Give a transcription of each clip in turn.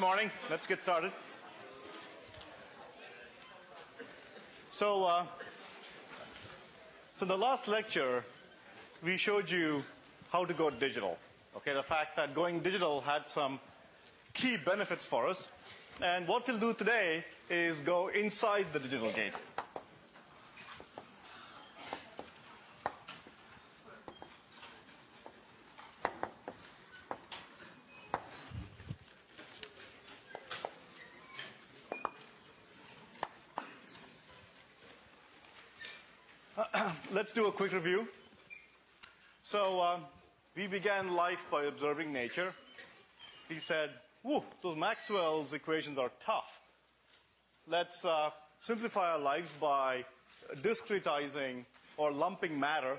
Good morning. Let's get started. So, uh, so the last lecture, we showed you how to go digital. Okay, the fact that going digital had some key benefits for us. And what we'll do today is go inside the digital gate. Let's do a quick review. So, uh, we began life by observing nature. He said, Whoa, those Maxwell's equations are tough. Let's uh, simplify our lives by discretizing or lumping matter.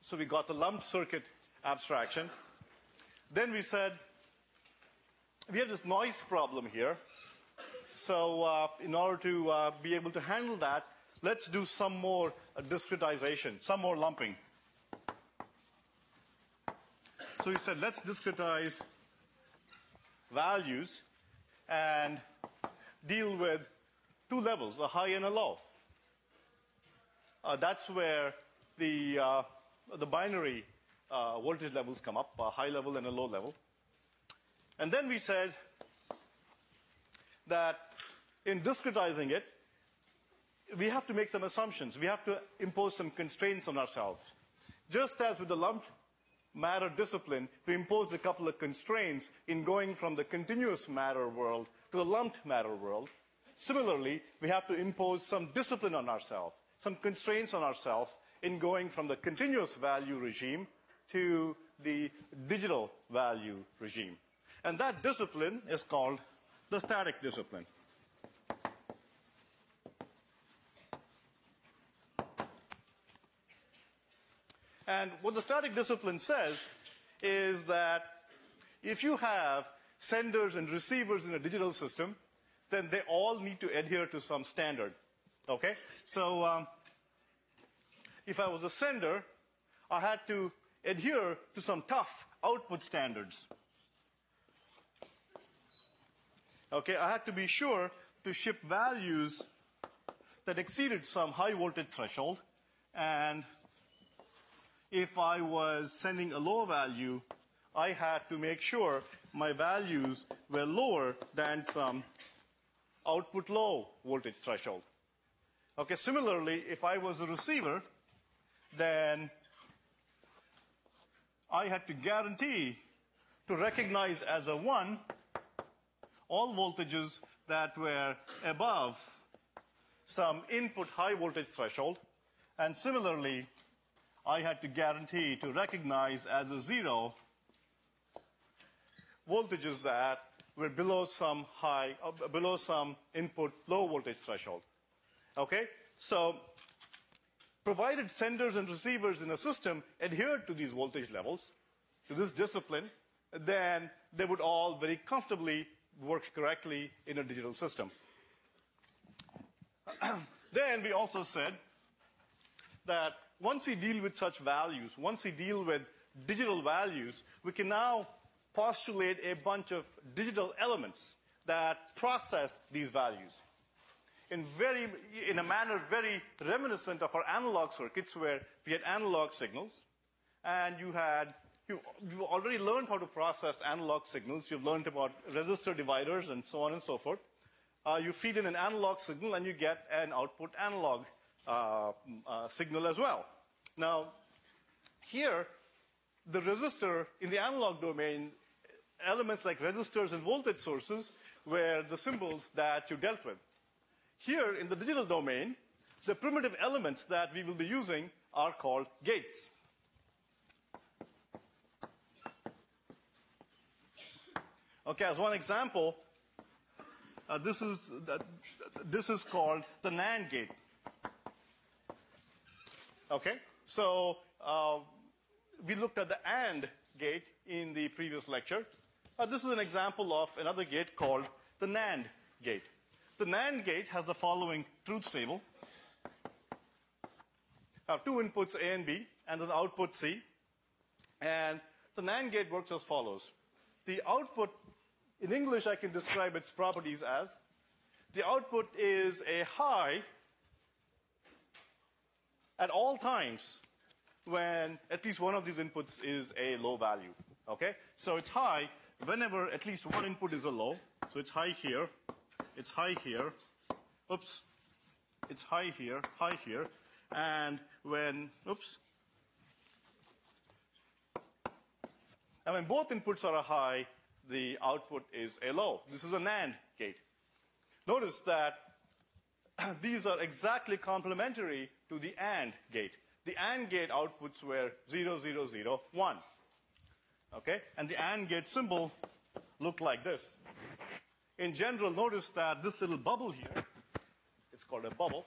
So we got the lumped circuit abstraction. Then we said, we have this noise problem here. So uh, in order to uh, be able to handle that, let's do some more uh, discretization, some more lumping. So we said, let's discretize values and deal with two levels, a high and a low. Uh, that's where the, uh, the binary uh, voltage levels come up, a high level and a low level. And then we said that in discretizing it, we have to make some assumptions. We have to impose some constraints on ourselves. Just as with the lumped matter discipline, we imposed a couple of constraints in going from the continuous matter world to the lumped matter world. Similarly, we have to impose some discipline on ourselves, some constraints on ourselves in going from the continuous value regime to the digital value regime. And that discipline is called the static discipline. And what the static discipline says is that if you have senders and receivers in a digital system, then they all need to adhere to some standard. Okay? So um, if I was a sender, I had to adhere to some tough output standards. Okay, I had to be sure to ship values that exceeded some high voltage threshold and if I was sending a low value, I had to make sure my values were lower than some output low voltage threshold. Okay, similarly, if I was a receiver, then I had to guarantee to recognize as a 1 all voltages that were above some input high voltage threshold. And similarly, I had to guarantee to recognize as a zero voltages that were below some high, uh, below some input low voltage threshold. Okay? So, provided senders and receivers in a system adhered to these voltage levels, to this discipline, then they would all very comfortably work correctly in a digital system. then we also said that once we deal with such values, once we deal with digital values, we can now postulate a bunch of digital elements that process these values in, very, in a manner very reminiscent of our analog circuits where we had analog signals and you had you, you already learned how to process analog signals. You've learned about resistor dividers and so on and so forth. Uh, you feed in an analog signal and you get an output analog uh, uh, signal as well. Now, here, the resistor in the analog domain, elements like resistors and voltage sources were the symbols that you dealt with. Here, in the digital domain, the primitive elements that we will be using are called gates. Okay, as one example, uh, this, is, uh, this is called the NAND gate. Okay? So uh, we looked at the AND gate in the previous lecture. Uh, this is an example of another gate called the NAND gate. The NAND gate has the following truth table. Have two inputs A and B, and an output C. And the NAND gate works as follows. The output, in English, I can describe its properties as the output is a high at all times when at least one of these inputs is a low value. Okay? So it's high whenever at least one input is a low. So it's high here, it's high here, oops, it's high here, high here, and when, oops, and when both inputs are a high, the output is a low. This is a NAND gate. Notice that these are exactly complementary to the AND gate. The AND gate outputs were 0, 0, 0, 1. Okay? And the AND gate symbol looked like this. In general, notice that this little bubble here, it's called a bubble,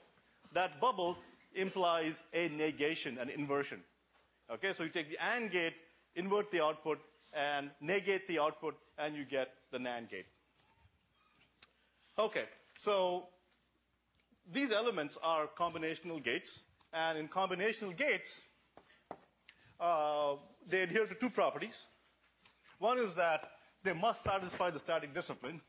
that bubble implies a negation, an inversion. Okay, so you take the AND gate, invert the output, and negate the output, and you get the NAND gate. Okay, so these elements are combinational gates, and in combinational gates, uh, they adhere to two properties. One is that they must satisfy the static discipline.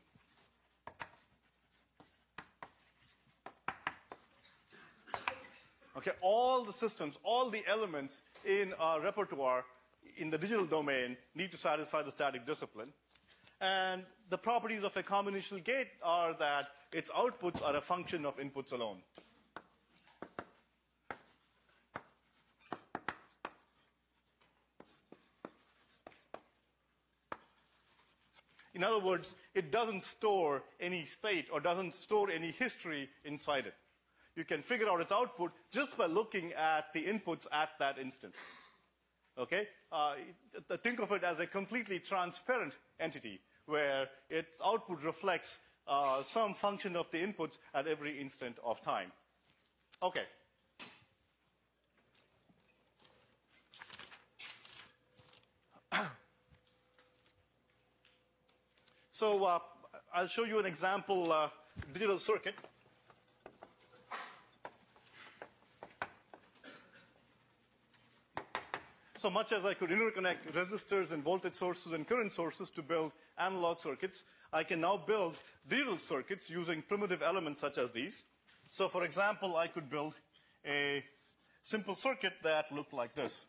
Okay, all the systems, all the elements in our repertoire in the digital domain need to satisfy the static discipline. And the properties of a combinational gate are that its outputs are a function of inputs alone. In other words, it doesn't store any state or doesn't store any history inside it. You can figure out its output just by looking at the inputs at that instant. Okay? Uh, think of it as a completely transparent entity where its output reflects uh, some function of the inputs at every instant of time. Okay. so uh, I'll show you an example uh, digital circuit. So much as I could interconnect resistors and voltage sources and current sources to build analog circuits, I can now build digital circuits using primitive elements such as these. So for example, I could build a simple circuit that looked like this.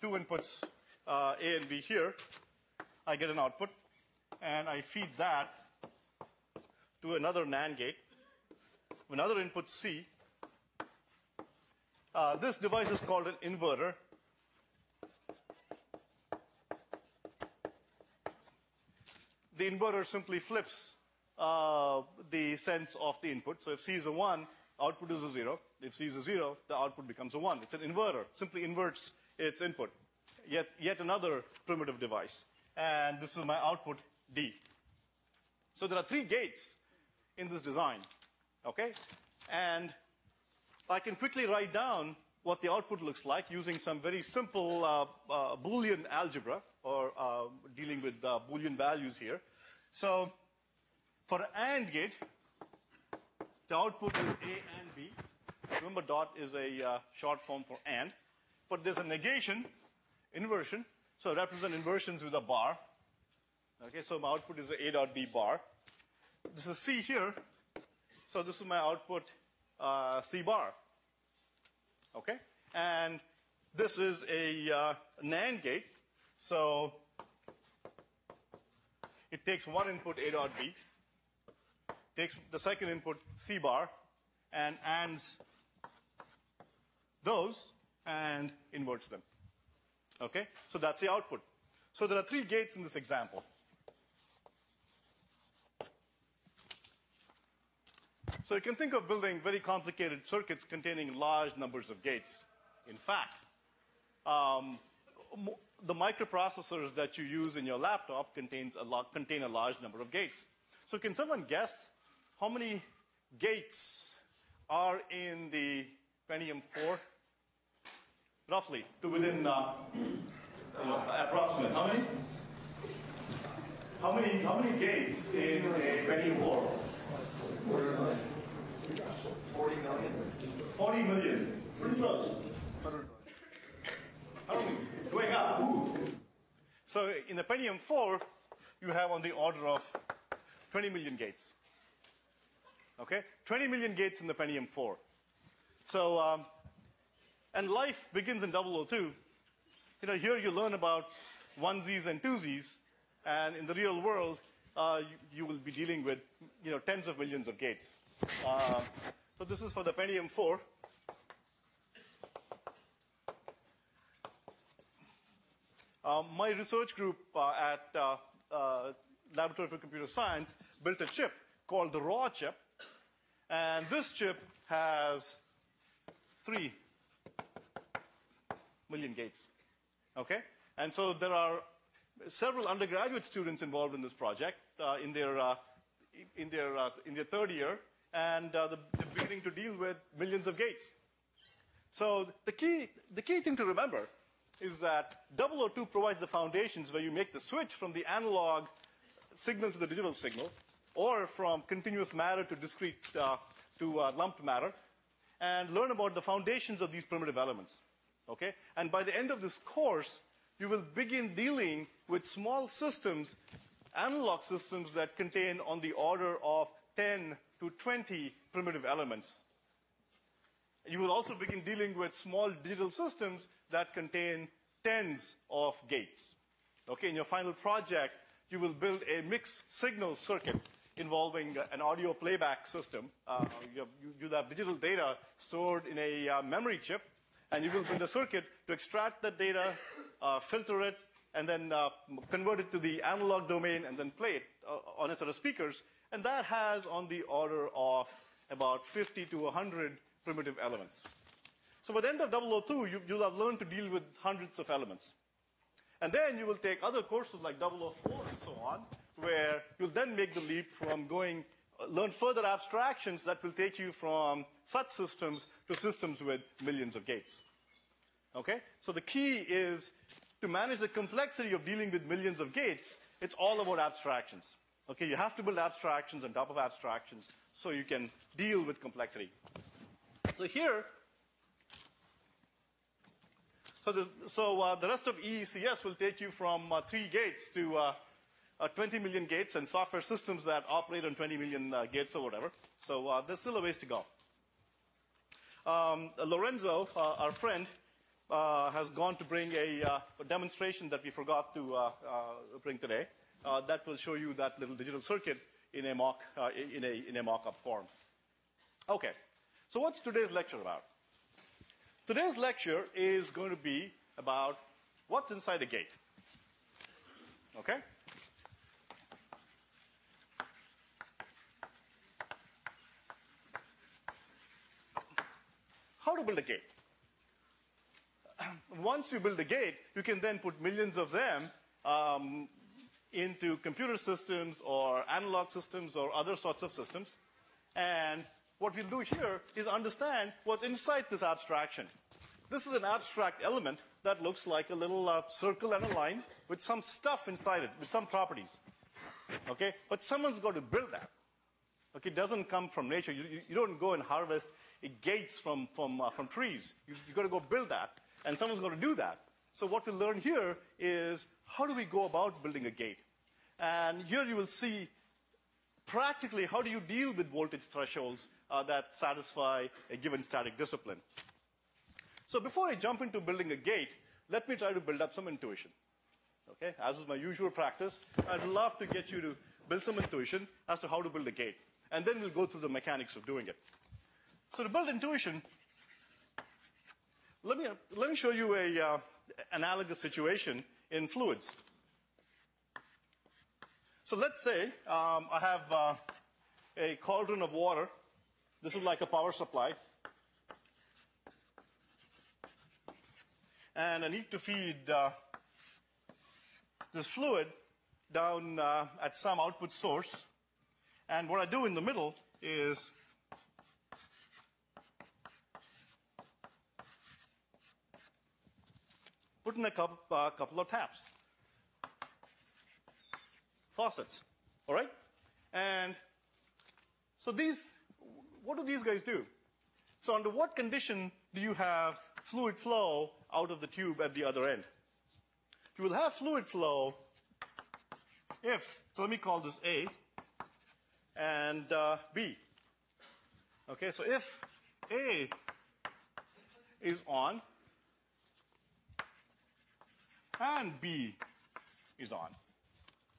Two inputs, uh, A and B here. I get an output, and I feed that to another NAND gate. Another input C. Uh, this device is called an inverter. The inverter simply flips uh, the sense of the input. So if C is a 1, output is a 0. If C is a 0, the output becomes a 1. It's an inverter, simply inverts its input. Yet, yet another primitive device. And this is my output D. So there are three gates in this design. Okay? And I can quickly write down what the output looks like using some very simple uh, uh, Boolean algebra or uh, dealing with uh, Boolean values here. So for an AND gate, the output is A and B. Remember, dot is a uh, short form for AND. But there's a negation, inversion. So represent inversions with a bar. Okay, so my output is A dot B bar. This is C here. So this is my output uh, C bar. Okay? And this is a uh, NAND gate. So it takes one input A dot B, takes the second input C bar, and ANDs those and inverts them. Okay? So that's the output. So there are three gates in this example. So you can think of building very complicated circuits containing large numbers of gates. In fact, um, the microprocessors that you use in your laptop contains a lot, contain a large number of gates. So can someone guess how many gates are in the Pentium 4? Roughly, to within uh, uh, approximate. How many? How many, how many gates in a Pentium 4? 40 million. 40 million. Pretty close. Going up. So in the Pentium 4, you have on the order of 20 million gates. Okay? 20 million gates in the Pentium 4. So, um, and life begins in 002. You know, here you learn about onesies and twosies, and in the real world, uh, you, you, will be dealing with, you know, tens of millions of gates. Uh, so this is for the Pentium 4. My research group uh, at uh, uh, Laboratory for Computer Science built a chip called the RAW chip. And this chip has three million gates. Okay? And so there are several undergraduate students involved in this project uh, in, their, uh, in, their, uh, in their third year, and uh, they're beginning to deal with millions of gates. So the key, the key thing to remember is that 002 provides the foundations where you make the switch from the analog signal to the digital signal, or from continuous matter to discrete uh, to uh, lumped matter, and learn about the foundations of these primitive elements. Okay? And by the end of this course, you will begin dealing with small systems, analog systems that contain on the order of 10 to 20 primitive elements. You will also begin dealing with small digital systems that contain tens of gates. Okay, in your final project, you will build a mixed signal circuit involving an audio playback system. Uh, you, have, you, have, digital data stored in a uh, memory chip, and you will build a circuit to extract that data, uh, filter it, and then uh, convert it to the analog domain and then play it uh, on a set of speakers. And that has on the order of about 50 to 100 primitive elements. So by the end of 002, you, you'll have learned to deal with hundreds of elements. And then you will take other courses like 004 and so on, where you'll then make the leap from going, uh, learn further abstractions that will take you from such systems to systems with millions of gates. Okay? So the key is to manage the complexity of dealing with millions of gates, it's all about abstractions. Okay, you have to build abstractions on top of abstractions so you can deal with complexity. So here, so the, so, uh, the rest of EECS will take you from uh, three gates to uh, uh 20 million gates and software systems that operate on 20 million uh, gates or whatever. So uh, there's still a ways to go. Um, Lorenzo, our friend, has gone to bring a, a, demonstration that we forgot to bring today. That will show you that little digital circuit in a mock in a in a mock-up form. Okay, so what's today's lecture about? Today's lecture is going to be about what's inside a gate. Okay. How to build a gate once you build a gate, you can then put millions of them um, into computer systems or analog systems or other sorts of systems. And what we'll do here is understand what's inside this abstraction. This is an abstract element that looks like a little uh, circle and a line with some stuff inside it, with some properties. Okay? But someone's got to build that. Okay? It doesn't come from nature. You, you, you don't go and harvest gates from, from, uh, from trees. You, you've got to go build that and someone's going to do that. So what we learn here is how do we go about building a gate? And here you will see practically how do you deal with voltage thresholds uh, that satisfy a given static discipline. So before I jump into building a gate, let me try to build up some intuition. Okay, as is my usual practice, I'd love to get you to build some intuition as to how to build a gate. And then we'll go through the mechanics of doing it. So to build intuition, let me, let me show you a uh, analogous situation in fluids. So let's say um, I have uh, a cauldron of water. This is like a power supply. And I need to feed uh, this fluid down uh, at some output source. And what I do in the middle is put in a uh, couple of taps. Faucets, all right? And so these, what do these guys do? So under what condition do you have fluid flow out of the tube at the other end? you will have fluid flow if, so let me call this A and uh, B. Okay, so if A is on and B is on,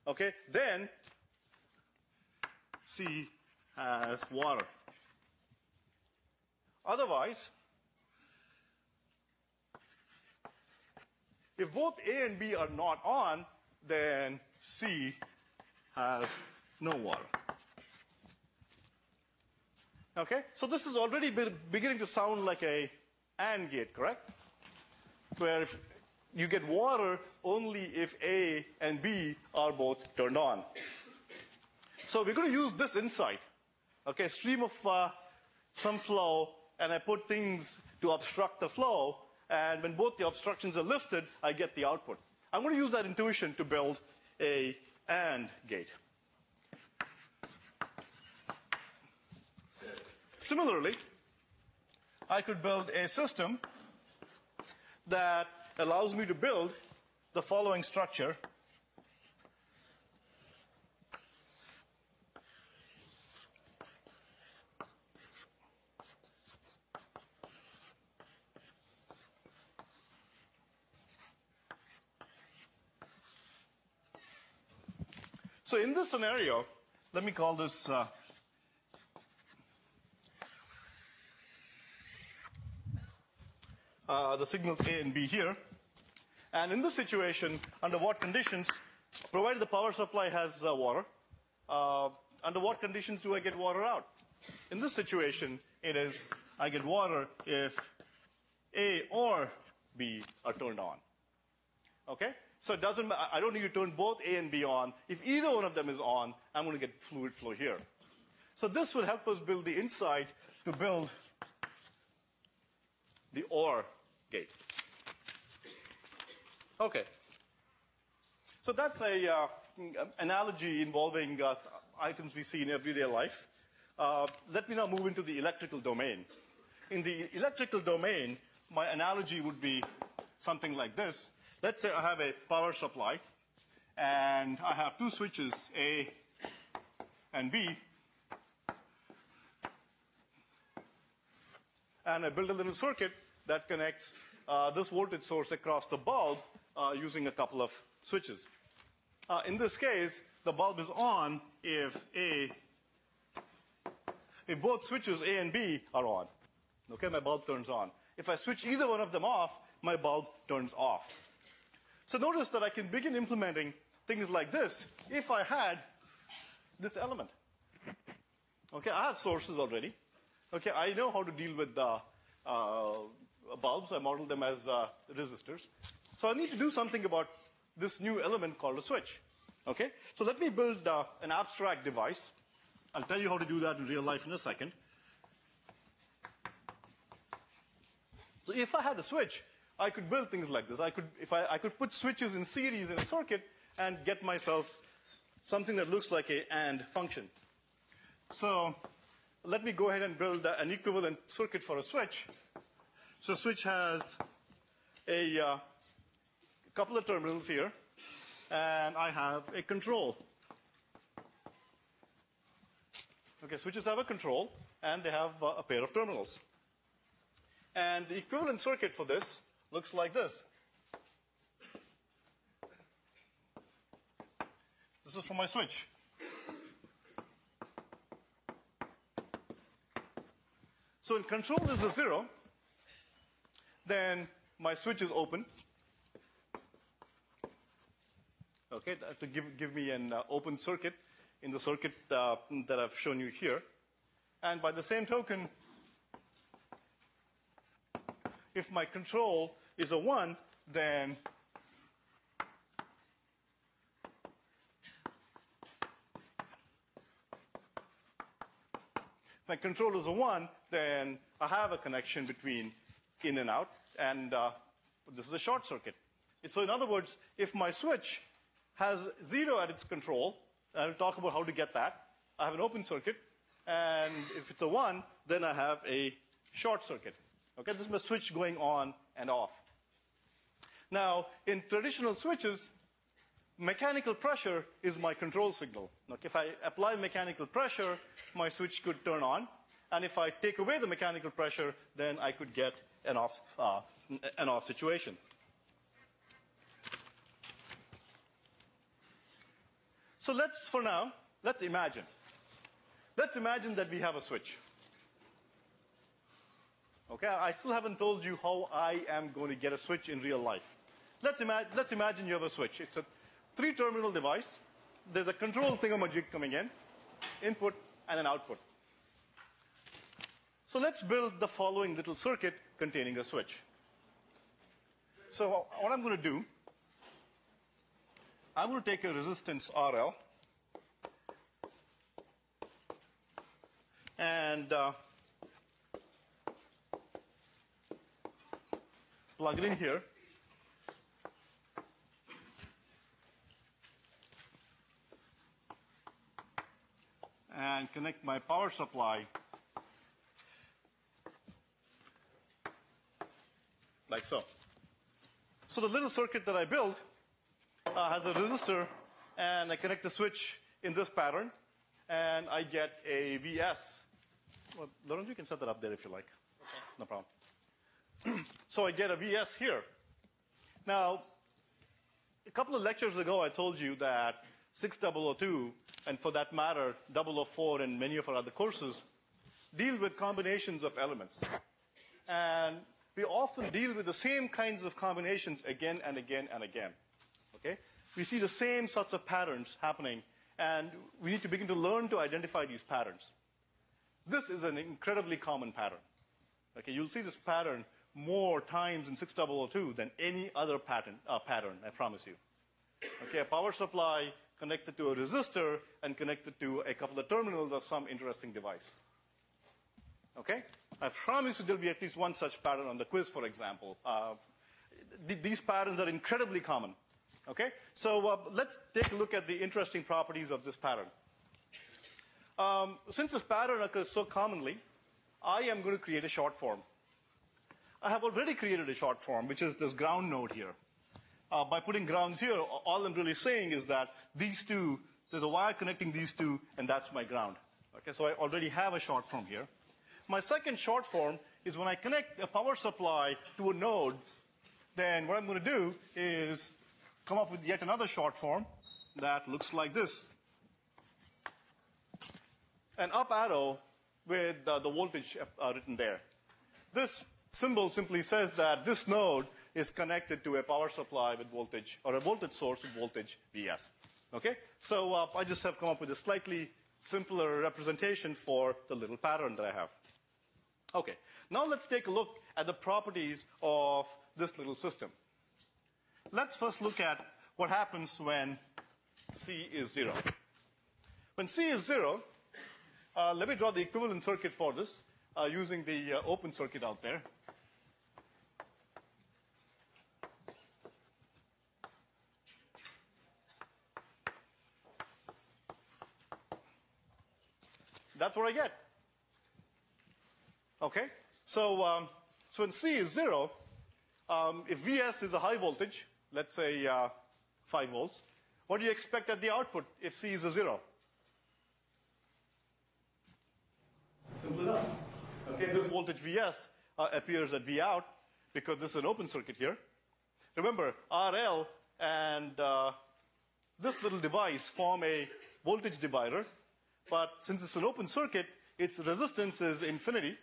okay, then C has water. Otherwise, if both A and B are not on, then C has no water. Okay, so this is already beginning to sound like a AND gate, correct? Where if you get water only if A and B are both turned on. So we're going to use this insight. Okay, stream of uh, some flow, and I put things to obstruct the flow, and when both the obstructions are lifted, I get the output. I'm going to use that intuition to build a AND gate. Similarly, I could build a system that allows me to build the following structure. So in this scenario, let me call this uh, uh, the signals A and B here. And in this situation, under what conditions, provided the power supply has uh, water, uh, under what conditions do I get water out? In this situation, it is I get water if A or B are turned on. Okay? So it doesn't, matter. I don't need to turn both A and B on. If either one of them is on, I'm going to get fluid flow here. So this will help us build the insight to build the OR gate. Okay. So that's a uh, analogy involving uh, items we see in everyday life. Uh, let me now move into the electrical domain. In the electrical domain, my analogy would be something like this. Let's say I have a power supply, and I have two switches, A and B, and I build a little circuit that connects uh, this voltage source across the bulb uh, using a couple of switches. Uh, in this case, the bulb is on if A, if both switches A and B are on. Okay, my bulb turns on. If I switch either one of them off, my bulb turns off. So notice that I can begin implementing things like this if I had this element. Okay, I have sources already. Okay, I know how to deal with the uh, bulbs. I model them as uh, resistors. So I need to do something about this new element called a switch. Okay, so let me build uh, an abstract device. I'll tell you how to do that in real life in a second. So if I had a switch, I could build things like this. I could, if I, I could put switches in series in a circuit and get myself something that looks like a AND function. So let me go ahead and build an equivalent circuit for a switch. So a switch has a uh, couple of terminals here, and I have a control. Okay, switches have a control, and they have uh, a pair of terminals. And the equivalent circuit for this looks like this. This is for my switch. So when control is a zero, then my switch is open. Okay, to give, give me an uh, open circuit in the circuit uh, that I've shown you here. And by the same token, if my control is a 1, then my control is a 1, then I have a connection between in and out, and uh, this is a short circuit. So in other words, if my switch has 0 at its control, I'll talk about how to get that, I have an open circuit, and if it's a 1, then I have a short circuit. Okay, this is my switch going on and off. Now, in traditional switches, mechanical pressure is my control signal. Like if I apply mechanical pressure, my switch could turn on. And if I take away the mechanical pressure, then I could get an off, uh, an off situation. So let's, for now, let's imagine. Let's imagine that we have a switch. Okay, I still haven't told you how I am going to get a switch in real life. Let's, ima let's imagine you have a switch. It's a three terminal device. There's a control thingamajig coming in, input, and an output. So let's build the following little circuit containing a switch. So what I'm going to do, I'm going to take a resistance RL and uh, plug it in here. And connect my power supply like so. So the little circuit that I built uh, has a resistor, and I connect the switch in this pattern, and I get a VS. Well, Lorenzo, you can set that up there if you like. Okay. No problem. so I get a VS here. Now, a couple of lectures ago, I told you that 6002, and for that matter, 004 and many of our other courses, deal with combinations of elements. And we often deal with the same kinds of combinations again and again and again. We see the same sorts of patterns happening, and we need to begin to learn to identify these patterns. This is an incredibly common pattern. Okay, you'll see this pattern more times in 6002 than any other pattern, uh, pattern, I promise you. Okay, a power supply connected to a resistor and connected to a couple of terminals of some interesting device. Okay? I promise you there'll be at least one such pattern on the quiz, for example. Uh, th these patterns are incredibly common. Okay? So uh, let's take a look at the interesting properties of this pattern. Um, since this pattern occurs so commonly, I am going to create a short form. I have already created a short form, which is this ground node here. Uh, by putting grounds here, all I'm really saying is that these two, there's a wire connecting these two, and that's my ground. Okay, so I already have a short form here. My second short form is when I connect a power supply to a node, then what I'm going to do is come up with yet another short form that looks like this. An up arrow with uh, the voltage uh, written there. This symbol simply says that this node is connected to a power supply with voltage, or a voltage source with voltage Vs. Okay? So uh, I just have come up with a slightly simpler representation for the little pattern that I have. Okay, now let's take a look at the properties of this little system. Let's first look at what happens when C is zero. When C is zero, uh, let me draw the equivalent circuit for this uh, using the uh, open circuit out there. That's what I get. Okay? So, um, so when C is zero, um, if Vs is a high voltage, let's say uh, 5 volts, what do you expect at the output if C is a zero? Simple enough. Okay, this voltage Vs uh, appears at V out because this is an open circuit here. Remember, RL and uh, this little device form a voltage divider, but since it's an open circuit, its resistance is infinity,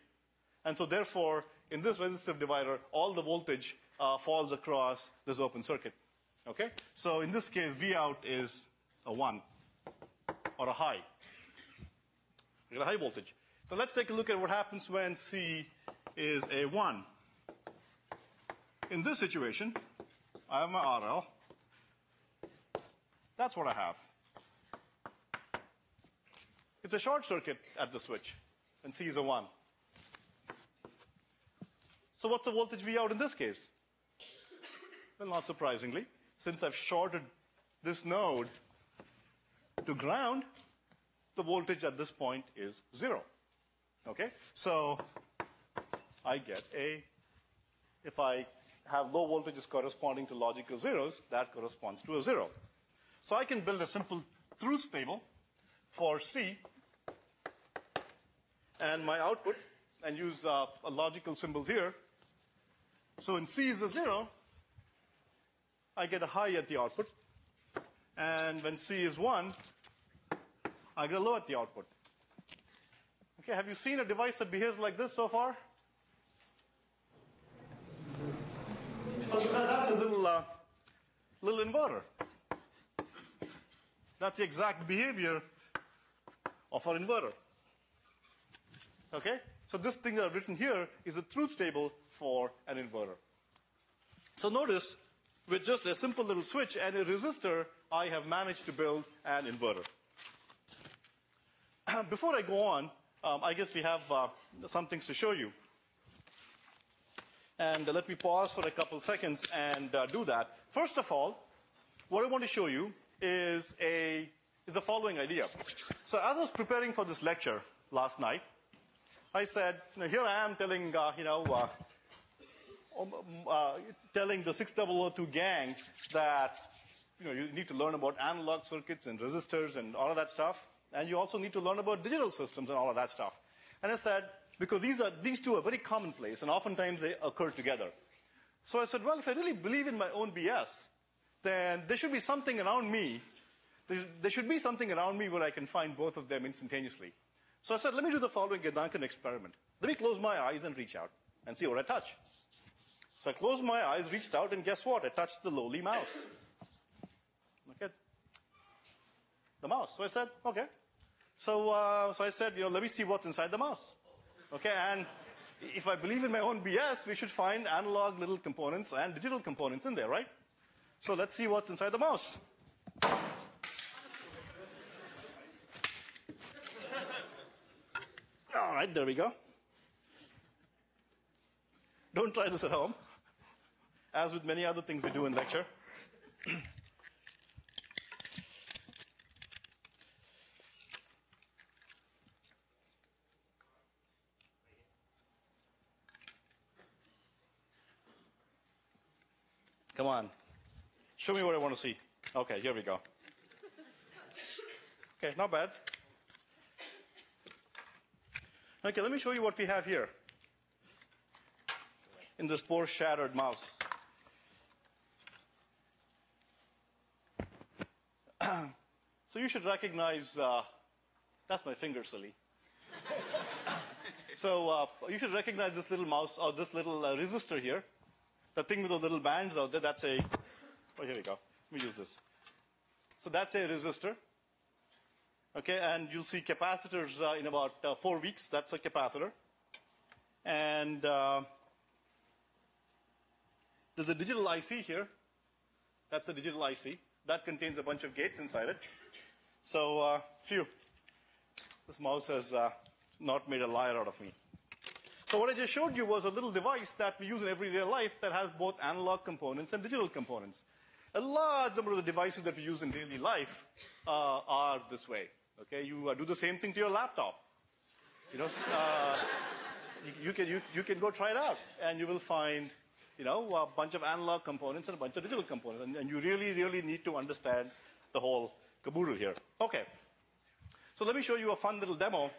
and so therefore, in this resistive divider, all the voltage uh, falls across this open circuit. Okay? So in this case, V out is a 1 or a high. We get a high voltage. So let's take a look at what happens when C is a 1. In this situation, I have my RL. That's what I have. It's a short circuit at the switch, and C is a 1. So what's the voltage V out in this case? Well, not surprisingly, since I've shorted this node to ground, the voltage at this point is zero. Okay? So I get a, if I have low voltages corresponding to logical zeros, that corresponds to a zero. So I can build a simple truth table for C and my output and use uh, logical symbols here. So when C is a zero, I get a high at the output. And when C is one, I get a low at the output. Okay, have you seen a device that behaves like this so far? So that's a little, uh, little inverter. That's the exact behavior of our inverter. Okay? So this thing that I've written here is a truth table for an inverter. So notice, with just a simple little switch and a resistor, I have managed to build an inverter. Before I go on, um, I guess we have uh, some things to show you. And uh, let me pause for a couple seconds and uh, do that. First of all, what I want to show you is, a, is the following idea. So as I was preparing for this lecture last night, I said, here I am telling, uh, you know, um, uh, telling the 6002 gang that, you know, you need to learn about analog circuits and resistors and all of that stuff. And you also need to learn about digital systems and all of that stuff. And I said, because these, are, these two are very commonplace and oftentimes they occur together. So I said, well, if I really believe in my own BS, then there should be something around me. There should be something around me where I can find both of them instantaneously. So I said, let me do the following Gedanken experiment. Let me close my eyes and reach out and see what I touch. So I closed my eyes, reached out, and guess what? I touched the lowly mouse. Okay. The mouse. So I said, okay. So, uh, so I said, you know, let me see what's inside the mouse. Okay, and if I believe in my own BS, we should find analog little components and digital components in there, right? So let's see what's inside the mouse. All right, there we go. Don't try this at home, as with many other things we do in lecture. Come on. Show me what I want to see. Okay, here we go. Okay, not bad. Okay, let me show you what we have here in this poor shattered mouse. so you should recognize, uh, that's my finger, silly. so uh, you should recognize this little mouse, or this little uh, resistor here. The thing with the little bands out there, that's a, oh, here we go. Let me use this. So that's a resistor. Okay, and you'll see capacitors uh, in about uh, four weeks. That's a capacitor. And uh, there's a digital IC here. That's a digital IC. That contains a bunch of gates inside it. So, uh, phew. This mouse has uh, not made a liar out of me. So what I just showed you was a little device that we use in everyday life that has both analog components and digital components. A large number of the devices that we use in daily life uh, are this way. Okay, you uh, do the same thing to your laptop. You know, uh, you, you, can you, you can go try it out, and you will find you know a bunch of analog components and a bunch of digital components, and, and you really really need to understand the whole caboodle here. Okay, so let me show you a fun little demo.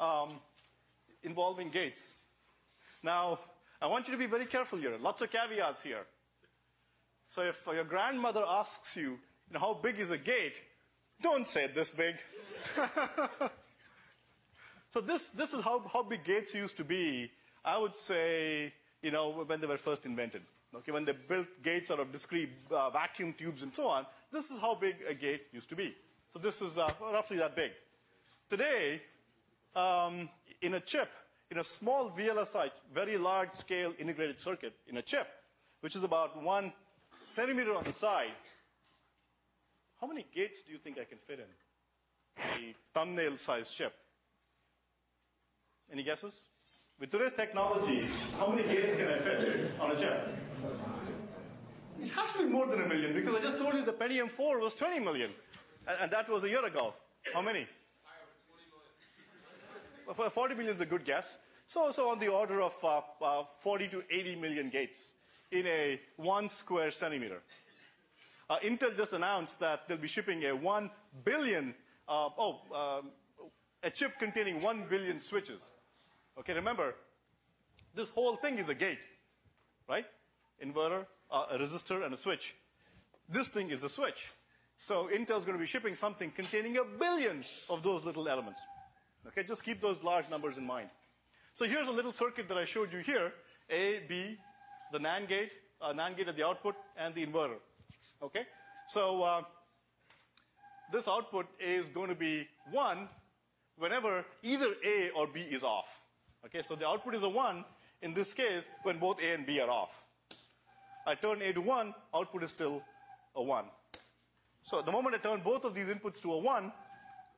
Um, involving gates. Now, I want you to be very careful here. Lots of caveats here. So if your grandmother asks you, you know, how big is a gate, don't say this big. so this, this is how, how big gates used to be, I would say, you know, when they were first invented. Okay, when they built gates out of discrete uh, vacuum tubes and so on, this is how big a gate used to be. So this is uh, roughly that big. Today, um, in a chip, in a small VLSI, very large scale integrated circuit in a chip, which is about one centimeter on the side, how many gates do you think I can fit in a thumbnail sized chip? Any guesses? With today's technology, how many gates can I fit on a chip? It has to be more than a million because I just told you the Pentium 4 was 20 million. And that was a year ago. How many? 40 million is a good guess. So, so on the order of uh, uh, 40 to 80 million gates in a one square centimeter. Uh, Intel just announced that they'll be shipping a 1 billion, uh, oh, um, a chip containing 1 billion switches. Okay, remember, this whole thing is a gate, right? Inverter, uh, a resistor, and a switch. This thing is a switch. So Intel's going to be shipping something containing a billion of those little elements. Okay, just keep those large numbers in mind. So here's a little circuit that I showed you here. A, B, the NAND gate, uh, NAND gate at the output, and the inverter. Okay? So uh, this output is going to be 1 whenever either A or B is off. Okay, so the output is a 1 in this case when both A and B are off. I turn A to 1, output is still a 1. So the moment I turn both of these inputs to a 1,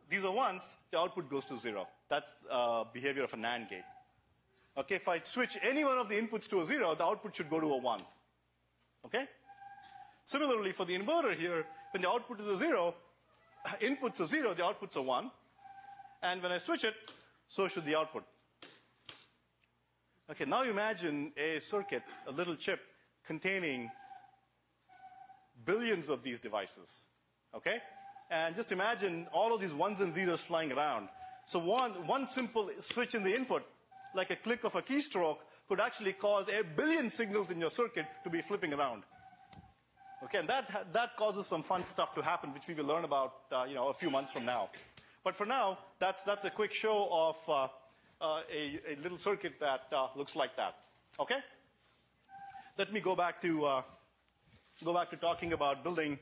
these are 1s, the output goes to 0. That's uh, behavior of a NAND gate. Okay, if I switch any one of the inputs to a 0, the output should go to a 1. Okay? Similarly, for the inverter here, when the output is a 0, input's are 0, the output's a 1. And when I switch it, so should the output. Okay, now you imagine a circuit, a little chip, containing billions of these devices. Okay? And just imagine all of these ones and zeros flying around. So one, one simple switch in the input, like a click of a keystroke, could actually cause a billion signals in your circuit to be flipping around. Okay, and that, that causes some fun stuff to happen, which we will learn about, uh, you know, a few months from now. But for now, that's, that's a quick show of uh, uh, a, a, little circuit that uh, looks like that. Okay? Let me go back to, uh, go back to talking about building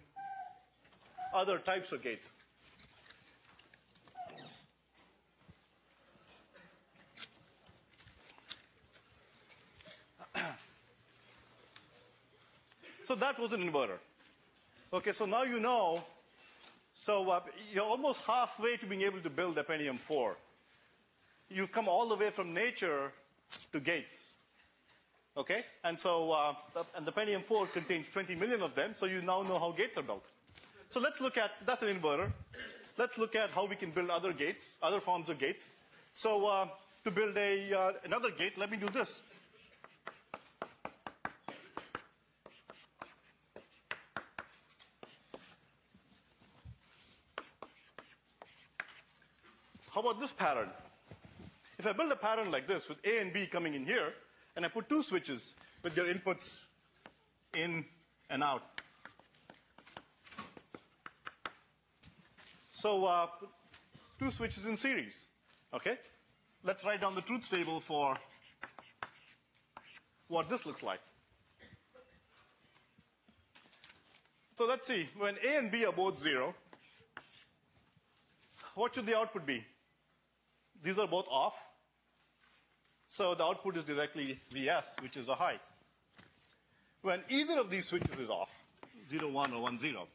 other types of gates. so that was an inverter. Okay, so now you know, so uh, you're almost halfway to being able to build a Pentium 4. You've come all the way from nature to gates. Okay? And so, uh, and the Pentium 4 contains 20 million of them, so you now know how gates are built. So let's look at, that's an inverter. Let's look at how we can build other gates, other forms of gates. So uh, to build a, uh, another gate, let me do this. How about this pattern? If I build a pattern like this with A and B coming in here, and I put two switches with their inputs in and out, So uh, two switches in series. Okay? Let's write down the truth table for what this looks like. So let's see. When A and B are both zero, what should the output be? These are both off. So the output is directly Vs, which is a high. When either of these switches is off, 0, 1 or 1, 0,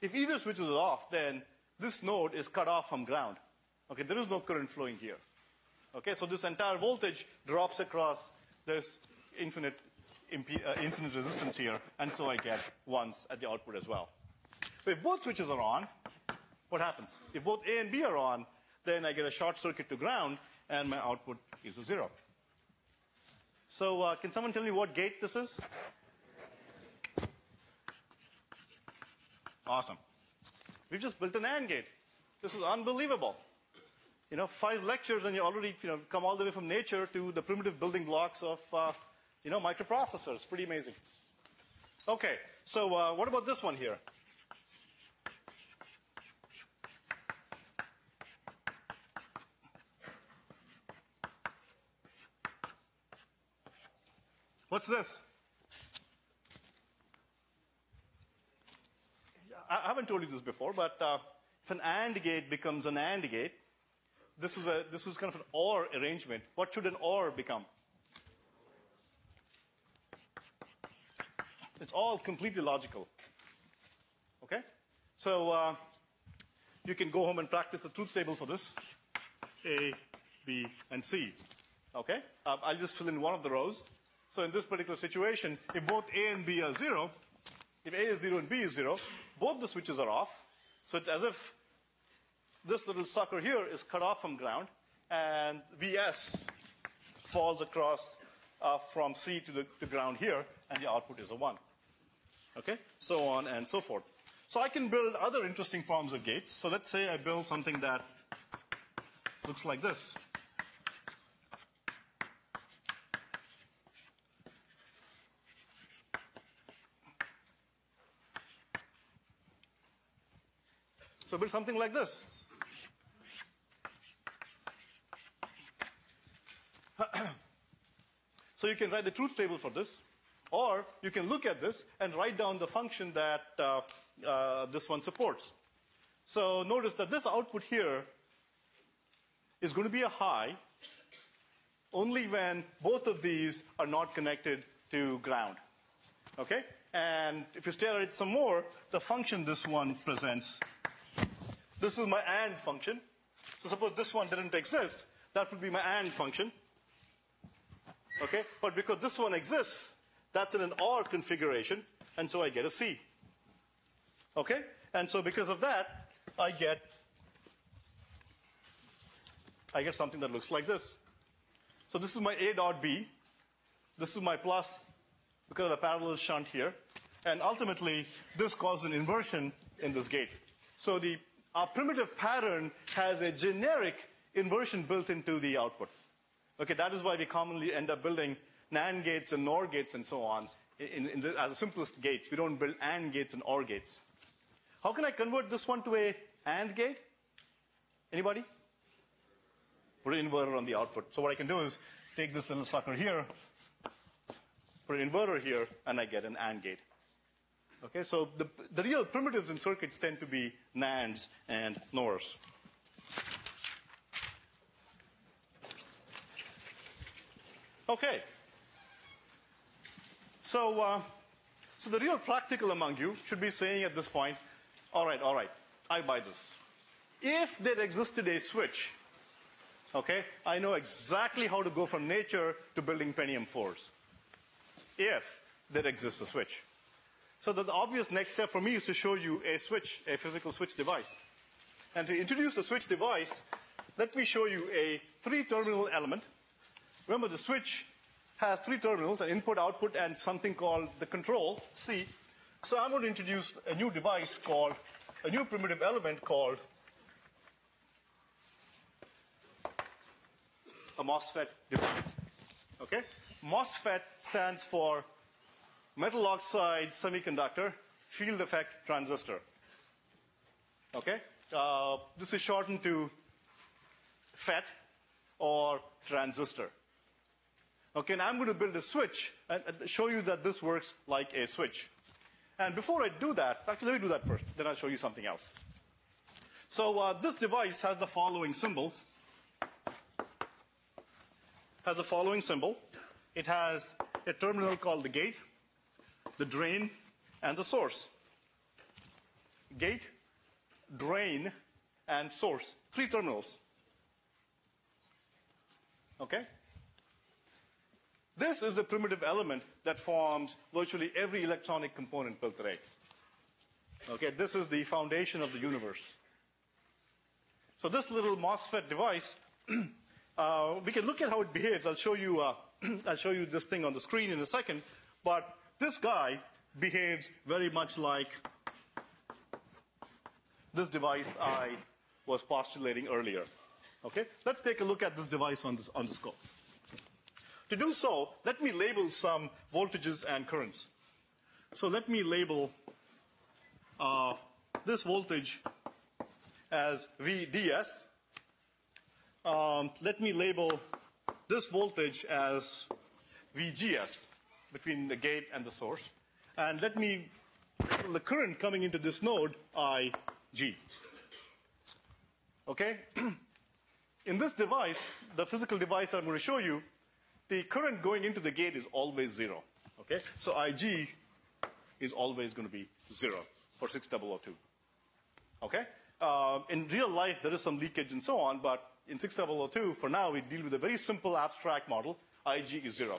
if either switch is off, then this node is cut off from ground. Okay, there is no current flowing here. Okay, so this entire voltage drops across this infinite, uh, infinite resistance here, and so I get ones at the output as well. So if both switches are on, what happens? If both A and B are on, then I get a short circuit to ground, and my output is a zero. So uh, can someone tell me what gate this is? Awesome. We've just built a NAND gate. This is unbelievable. You know, five lectures and you already, you know, come all the way from nature to the primitive building blocks of, uh, you know, microprocessors. Pretty amazing. Okay, so uh, what about this one here? What's this? I haven't told you this before, but uh, if an AND gate becomes an AND gate, this is, a, this is kind of an OR arrangement. What should an OR become? It's all completely logical. Okay? So uh, you can go home and practice a truth table for this. A, B, and C. Okay? Uh, I'll just fill in one of the rows. So in this particular situation, if both A and B are zero, if A is zero and B is zero, both the switches are off. So it's as if this little sucker here is cut off from ground and Vs falls across uh, from C to the to ground here and the output is a 1. Okay? So on and so forth. So I can build other interesting forms of gates. So let's say I build something that looks like this. So build something like this. so you can write the truth table for this, or you can look at this and write down the function that uh, uh, this one supports. So notice that this output here is going to be a high only when both of these are not connected to ground. Okay? And if you stare at it some more, the function this one presents this is my AND function. So suppose this one didn't exist, that would be my AND function. Okay? But because this one exists, that's in an OR configuration, and so I get a C. Okay? And so because of that, I get I get something that looks like this. So this is my A dot B. This is my plus because of a parallel shunt here. And ultimately, this causes an inversion in this gate. So the our primitive pattern has a generic inversion built into the output. Okay, that is why we commonly end up building NAND gates and NOR gates and so on in, in the, as the simplest gates. We don't build AND gates and OR gates. How can I convert this one to a AND gate? Anybody? Put an inverter on the output. So what I can do is take this little sucker here, put an inverter here, and I get an AND gate. Okay, so the, the real primitives in circuits tend to be NANDs and NORs. Okay. So, uh, so the real practical among you should be saying at this point, all right, all right, I buy this. If there existed a switch, okay, I know exactly how to go from nature to building Pentium 4s. If there exists a switch. So the obvious next step for me is to show you a switch, a physical switch device. And to introduce a switch device, let me show you a three-terminal element. Remember, the switch has three terminals, an input, output, and something called the control, C. So I'm going to introduce a new device called, a new primitive element called a MOSFET device. Okay? MOSFET stands for metal oxide semiconductor field effect transistor. Okay? Uh, this is shortened to FET or transistor. Okay, and I'm going to build a switch and show you that this works like a switch. And before I do that, actually, let me do that first, then I'll show you something else. So uh, this device has the following symbol. Has the following symbol. It has a terminal called the gate, the drain, and the source. Gate, drain, and source. Three terminals. Okay? This is the primitive element that forms virtually every electronic component built today. Okay, this is the foundation of the universe. So this little MOSFET device, uh, we can look at how it behaves. I'll show you. Uh, I'll show you this thing on the screen in a second. But this guy behaves very much like this device I was postulating earlier. Okay? Let's take a look at this device on, this, on the scope. To do so, let me label some voltages and currents. So let me label uh, this voltage as VDS. Um, let me label this voltage as VGS between the gate and the source. And let me, the current coming into this node, IG. Okay? In this device, the physical device that I'm going to show you, the current going into the gate is always zero. Okay? So IG is always going to be zero for 6002. Okay? Uh, in real life, there is some leakage and so on, but in 6002, for now, we deal with a very simple abstract model. IG is zero.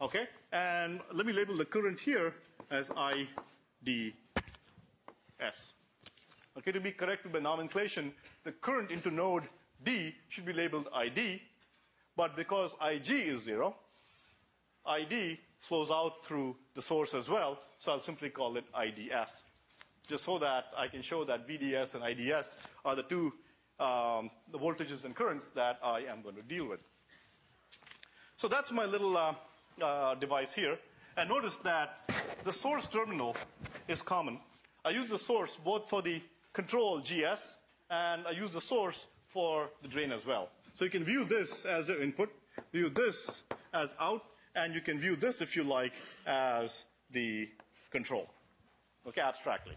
Okay? And let me label the current here as IDS. Okay, to be corrected by nomenclature, the current into node D should be labeled ID, but because IG is zero, ID flows out through the source as well, so I'll simply call it IDS. Just so that I can show that VDS and IDS are the two um, the voltages and currents that I am going to deal with. So that's my little uh, uh, device here. And notice that the source terminal is common. I use the source both for the control GS and I use the source for the drain as well. So you can view this as your input, view this as out, and you can view this, if you like, as the control, okay, abstractly.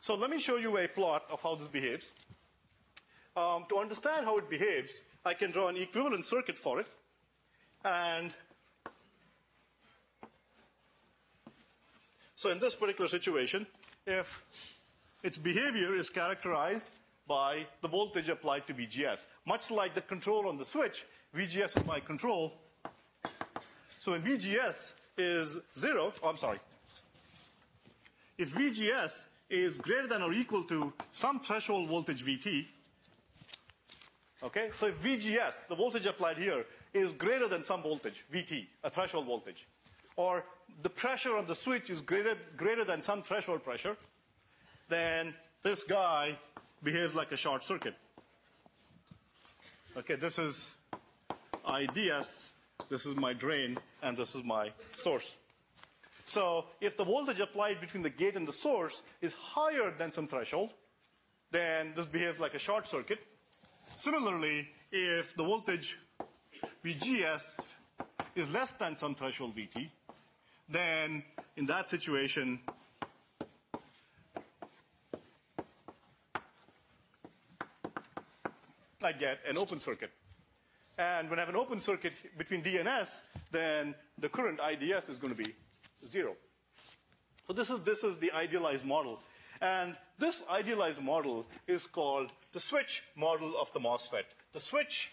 So let me show you a plot of how this behaves. Um, to understand how it behaves, I can draw an equivalent circuit for it. And so in this particular situation, if its behavior is characterized by the voltage applied to VGS. Much like the control on the switch, VGS is my control. So when VGS is zero, oh, I'm sorry. If VGS is greater than or equal to some threshold voltage VT, okay, so if VGS, the voltage applied here, is greater than some voltage, VT, a threshold voltage, or the pressure on the switch is greater, greater than some threshold pressure, then this guy behaves like a short circuit. Okay, this is IDS, this is my drain, and this is my source. So if the voltage applied between the gate and the source is higher than some threshold, then this behaves like a short circuit. Similarly, if the voltage VGS is less than some threshold VT, then in that situation, I get an open circuit. And when I have an open circuit between D and S, then the current IDS is going to be zero. So this is, this is the idealized model. And this idealized model is called the switch model of the MOSFET. The switch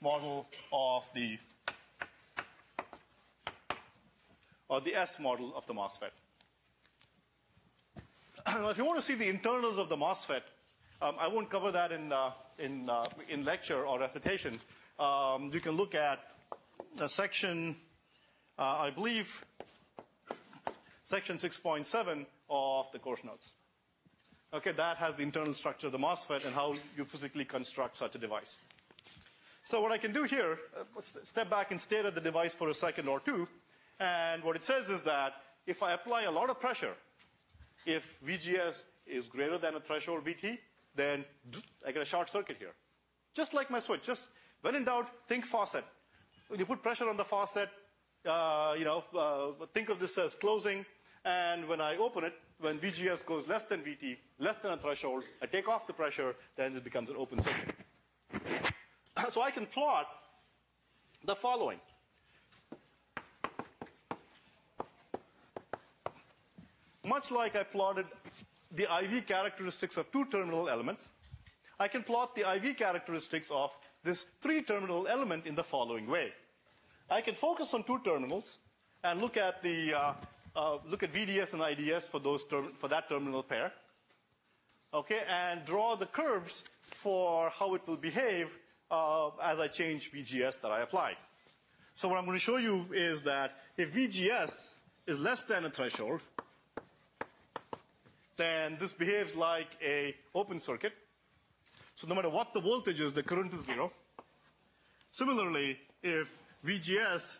model of the, or the S model of the MOSFET. Now, if you want to see the internals of the MOSFET, um, I won't cover that in, uh, in, uh, in lecture or recitation. Um, you can look at the section, uh, I believe, section 6.7 of the course notes. Okay, that has the internal structure of the MOSFET and how you physically construct such a device. So what I can do here, uh, step back and stare at the device for a second or two, and what it says is that if I apply a lot of pressure, if VGS is greater than a threshold VT, then I get a short circuit here. Just like my switch. Just when in doubt, think faucet. When you put pressure on the faucet, uh, you know, uh, think of this as closing. And when I open it, when VGS goes less than VT, less than a threshold, I take off the pressure, then it becomes an open circuit. so I can plot the following. Much like I plotted the IV characteristics of two terminal elements, I can plot the IV characteristics of this three terminal element in the following way. I can focus on two terminals and look at the uh, uh, look at VDS and IDS for those for that terminal pair. Okay, and draw the curves for how it will behave uh, as I change VGS that I apply. So what I'm going to show you is that if VGS is less than a threshold, then this behaves like a open circuit. So no matter what the voltage is, the current is zero. Similarly, if VGS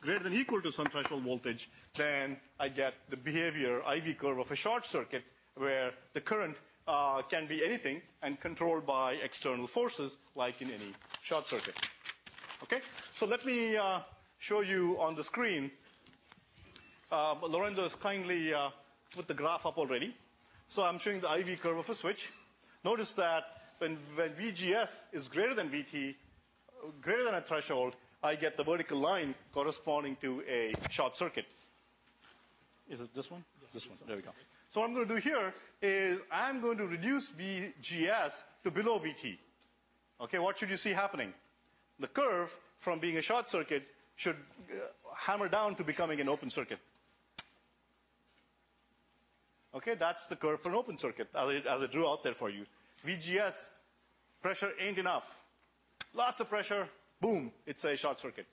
greater than equal to some threshold voltage, then I get the behavior IV curve of a short circuit where the current uh, can be anything and controlled by external forces like in any short circuit. Okay, so let me uh, show you on the screen. Uh, Lorenzo has kindly uh, put the graph up already. So I'm showing the IV curve of a switch. Notice that when, when VGS is greater than VT, greater than a threshold, I get the vertical line corresponding to a short circuit. Is it this one? Yes, this one. There we go. So what I'm going to do here is I'm going to reduce VGS to below VT. Okay, what should you see happening? The curve from being a short circuit should uh, hammer down to becoming an open circuit. Okay, that's the curve for an open circuit as I, as I drew out there for you. VGS, pressure ain't enough. Lots of pressure, boom, it's a short circuit.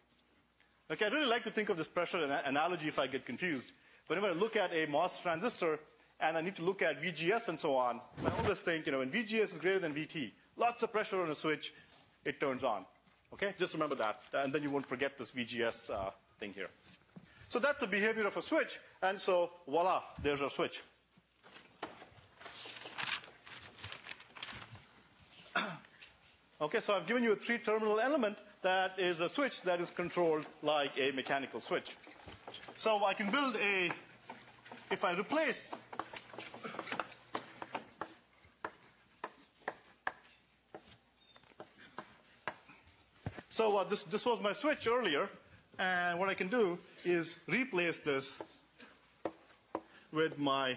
Okay, I really like to think of this pressure analogy if I get confused. Whenever I look at a MOS transistor and I need to look at VGS and so on, I always think, you know, when VGS is greater than VT, lots of pressure on a switch, it turns on. Okay, just remember that, and then you won't forget this VGS uh, thing here. So that's the behavior of a switch, and so voila, there's our switch. Okay, so I've given you a three-terminal element that is a switch that is controlled like a mechanical switch. So I can build a, if I replace So uh, this, this was my switch earlier, and what I can do is replace this with my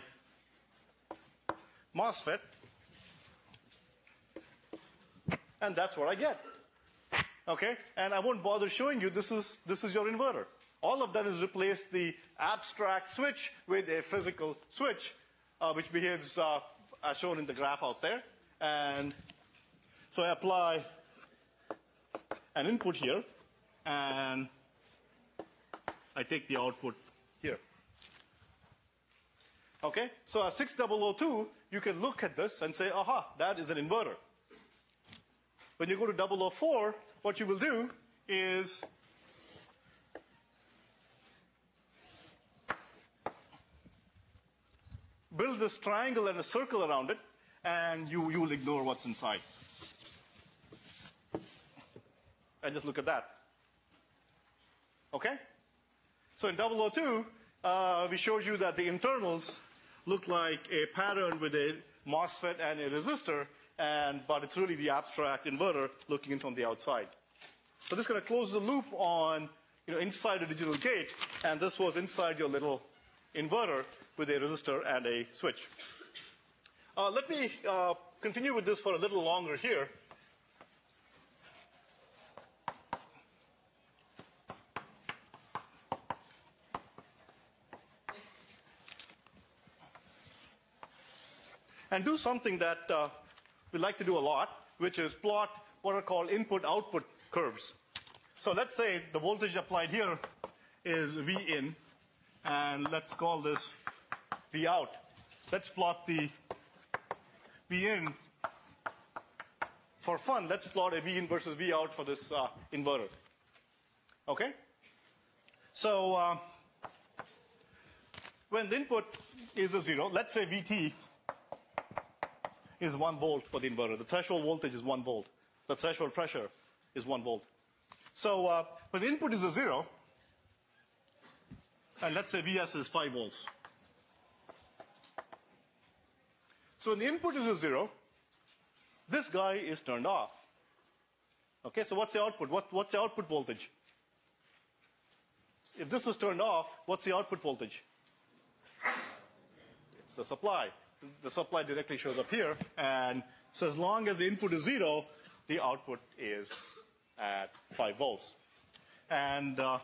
MOSFET, and that's what I get. Okay? And I won't bother showing you this is, this is your inverter. All I've done is replace the abstract switch with a physical switch, uh, which behaves uh, as shown in the graph out there. And so I apply an input here, and I take the output here. Okay, so at 6002, you can look at this and say, aha, that is an inverter. When you go to 004, what you will do is build this triangle and a circle around it, and you, you will ignore what's inside. and just look at that. Okay? So in 002, uh, we showed you that the internals look like a pattern with a MOSFET and a resistor, and, but it's really the abstract inverter looking in from the outside. So this is going to close the loop on you know, inside a digital gate, and this was inside your little inverter with a resistor and a switch. Uh, let me uh, continue with this for a little longer here. and do something that uh, we like to do a lot, which is plot what are called input-output curves. So let's say the voltage applied here is V in, and let's call this V out. Let's plot the V in for fun. Let's plot a V in versus V out for this uh, inverter. Okay? So uh, when the input is a zero, let's say VT is 1 volt for the inverter. The threshold voltage is 1 volt. The threshold pressure is 1 volt. So uh, when the input is a 0, and let's say Vs is 5 volts. So when the input is a 0, this guy is turned off. Okay, so what's the output? What, what's the output voltage? If this is turned off, what's the output voltage? It's the supply the supply directly shows up here. And so as long as the input is zero, the output is at 5 volts. And, uh,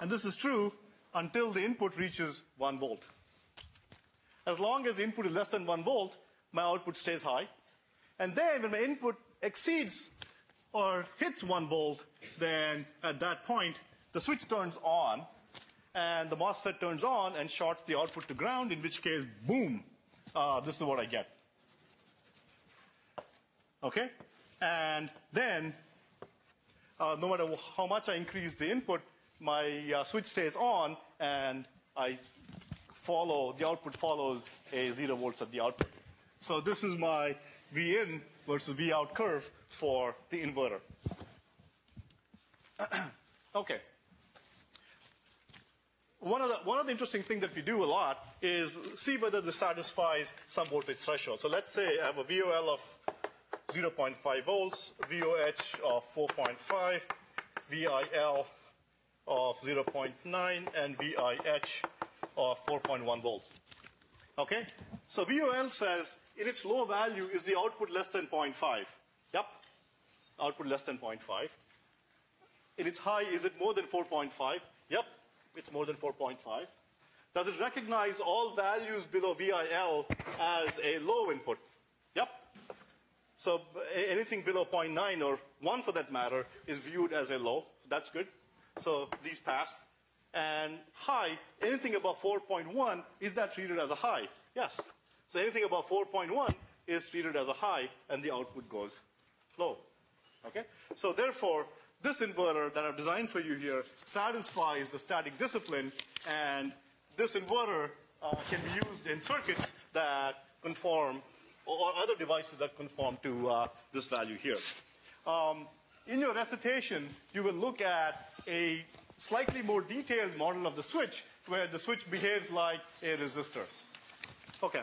and this is true until the input reaches 1 volt. As long as the input is less than 1 volt, my output stays high. And then when my input exceeds or hits 1 volt, then at that point, the switch turns on, and the MOSFET turns on and shorts the output to ground, in which case, boom, uh, this is what I get. Okay? And then, uh, no matter how much I increase the input, my uh, switch stays on and I follow, the output follows a zero volts at the output. So this is my V in versus V out curve for the inverter. okay one of, the, one of the interesting things that we do a lot is see whether this satisfies some voltage threshold. So let's say I have a VOL of 0.5 volts, VOH of 4.5, VIL of 0.9, and VIH of 4.1 volts. Okay? So VOL says in its low value is the output less than 0.5. Yep. Output less than 0.5. In its high, is it more than 4.5? Yep it's more than 4.5. Does it recognize all values below VIL as a low input? Yep. So anything below 0.9 or 1 for that matter is viewed as a low. That's good. So these pass. And high, anything above 4.1, is that treated as a high? Yes. So anything above 4.1 is treated as a high, and the output goes low. Okay? So therefore, this inverter that I've designed for you here satisfies the static discipline, and this inverter uh, can be used in circuits that conform, or other devices that conform to uh, this value here. Um, in your recitation, you will look at a slightly more detailed model of the switch where the switch behaves like a resistor. Okay.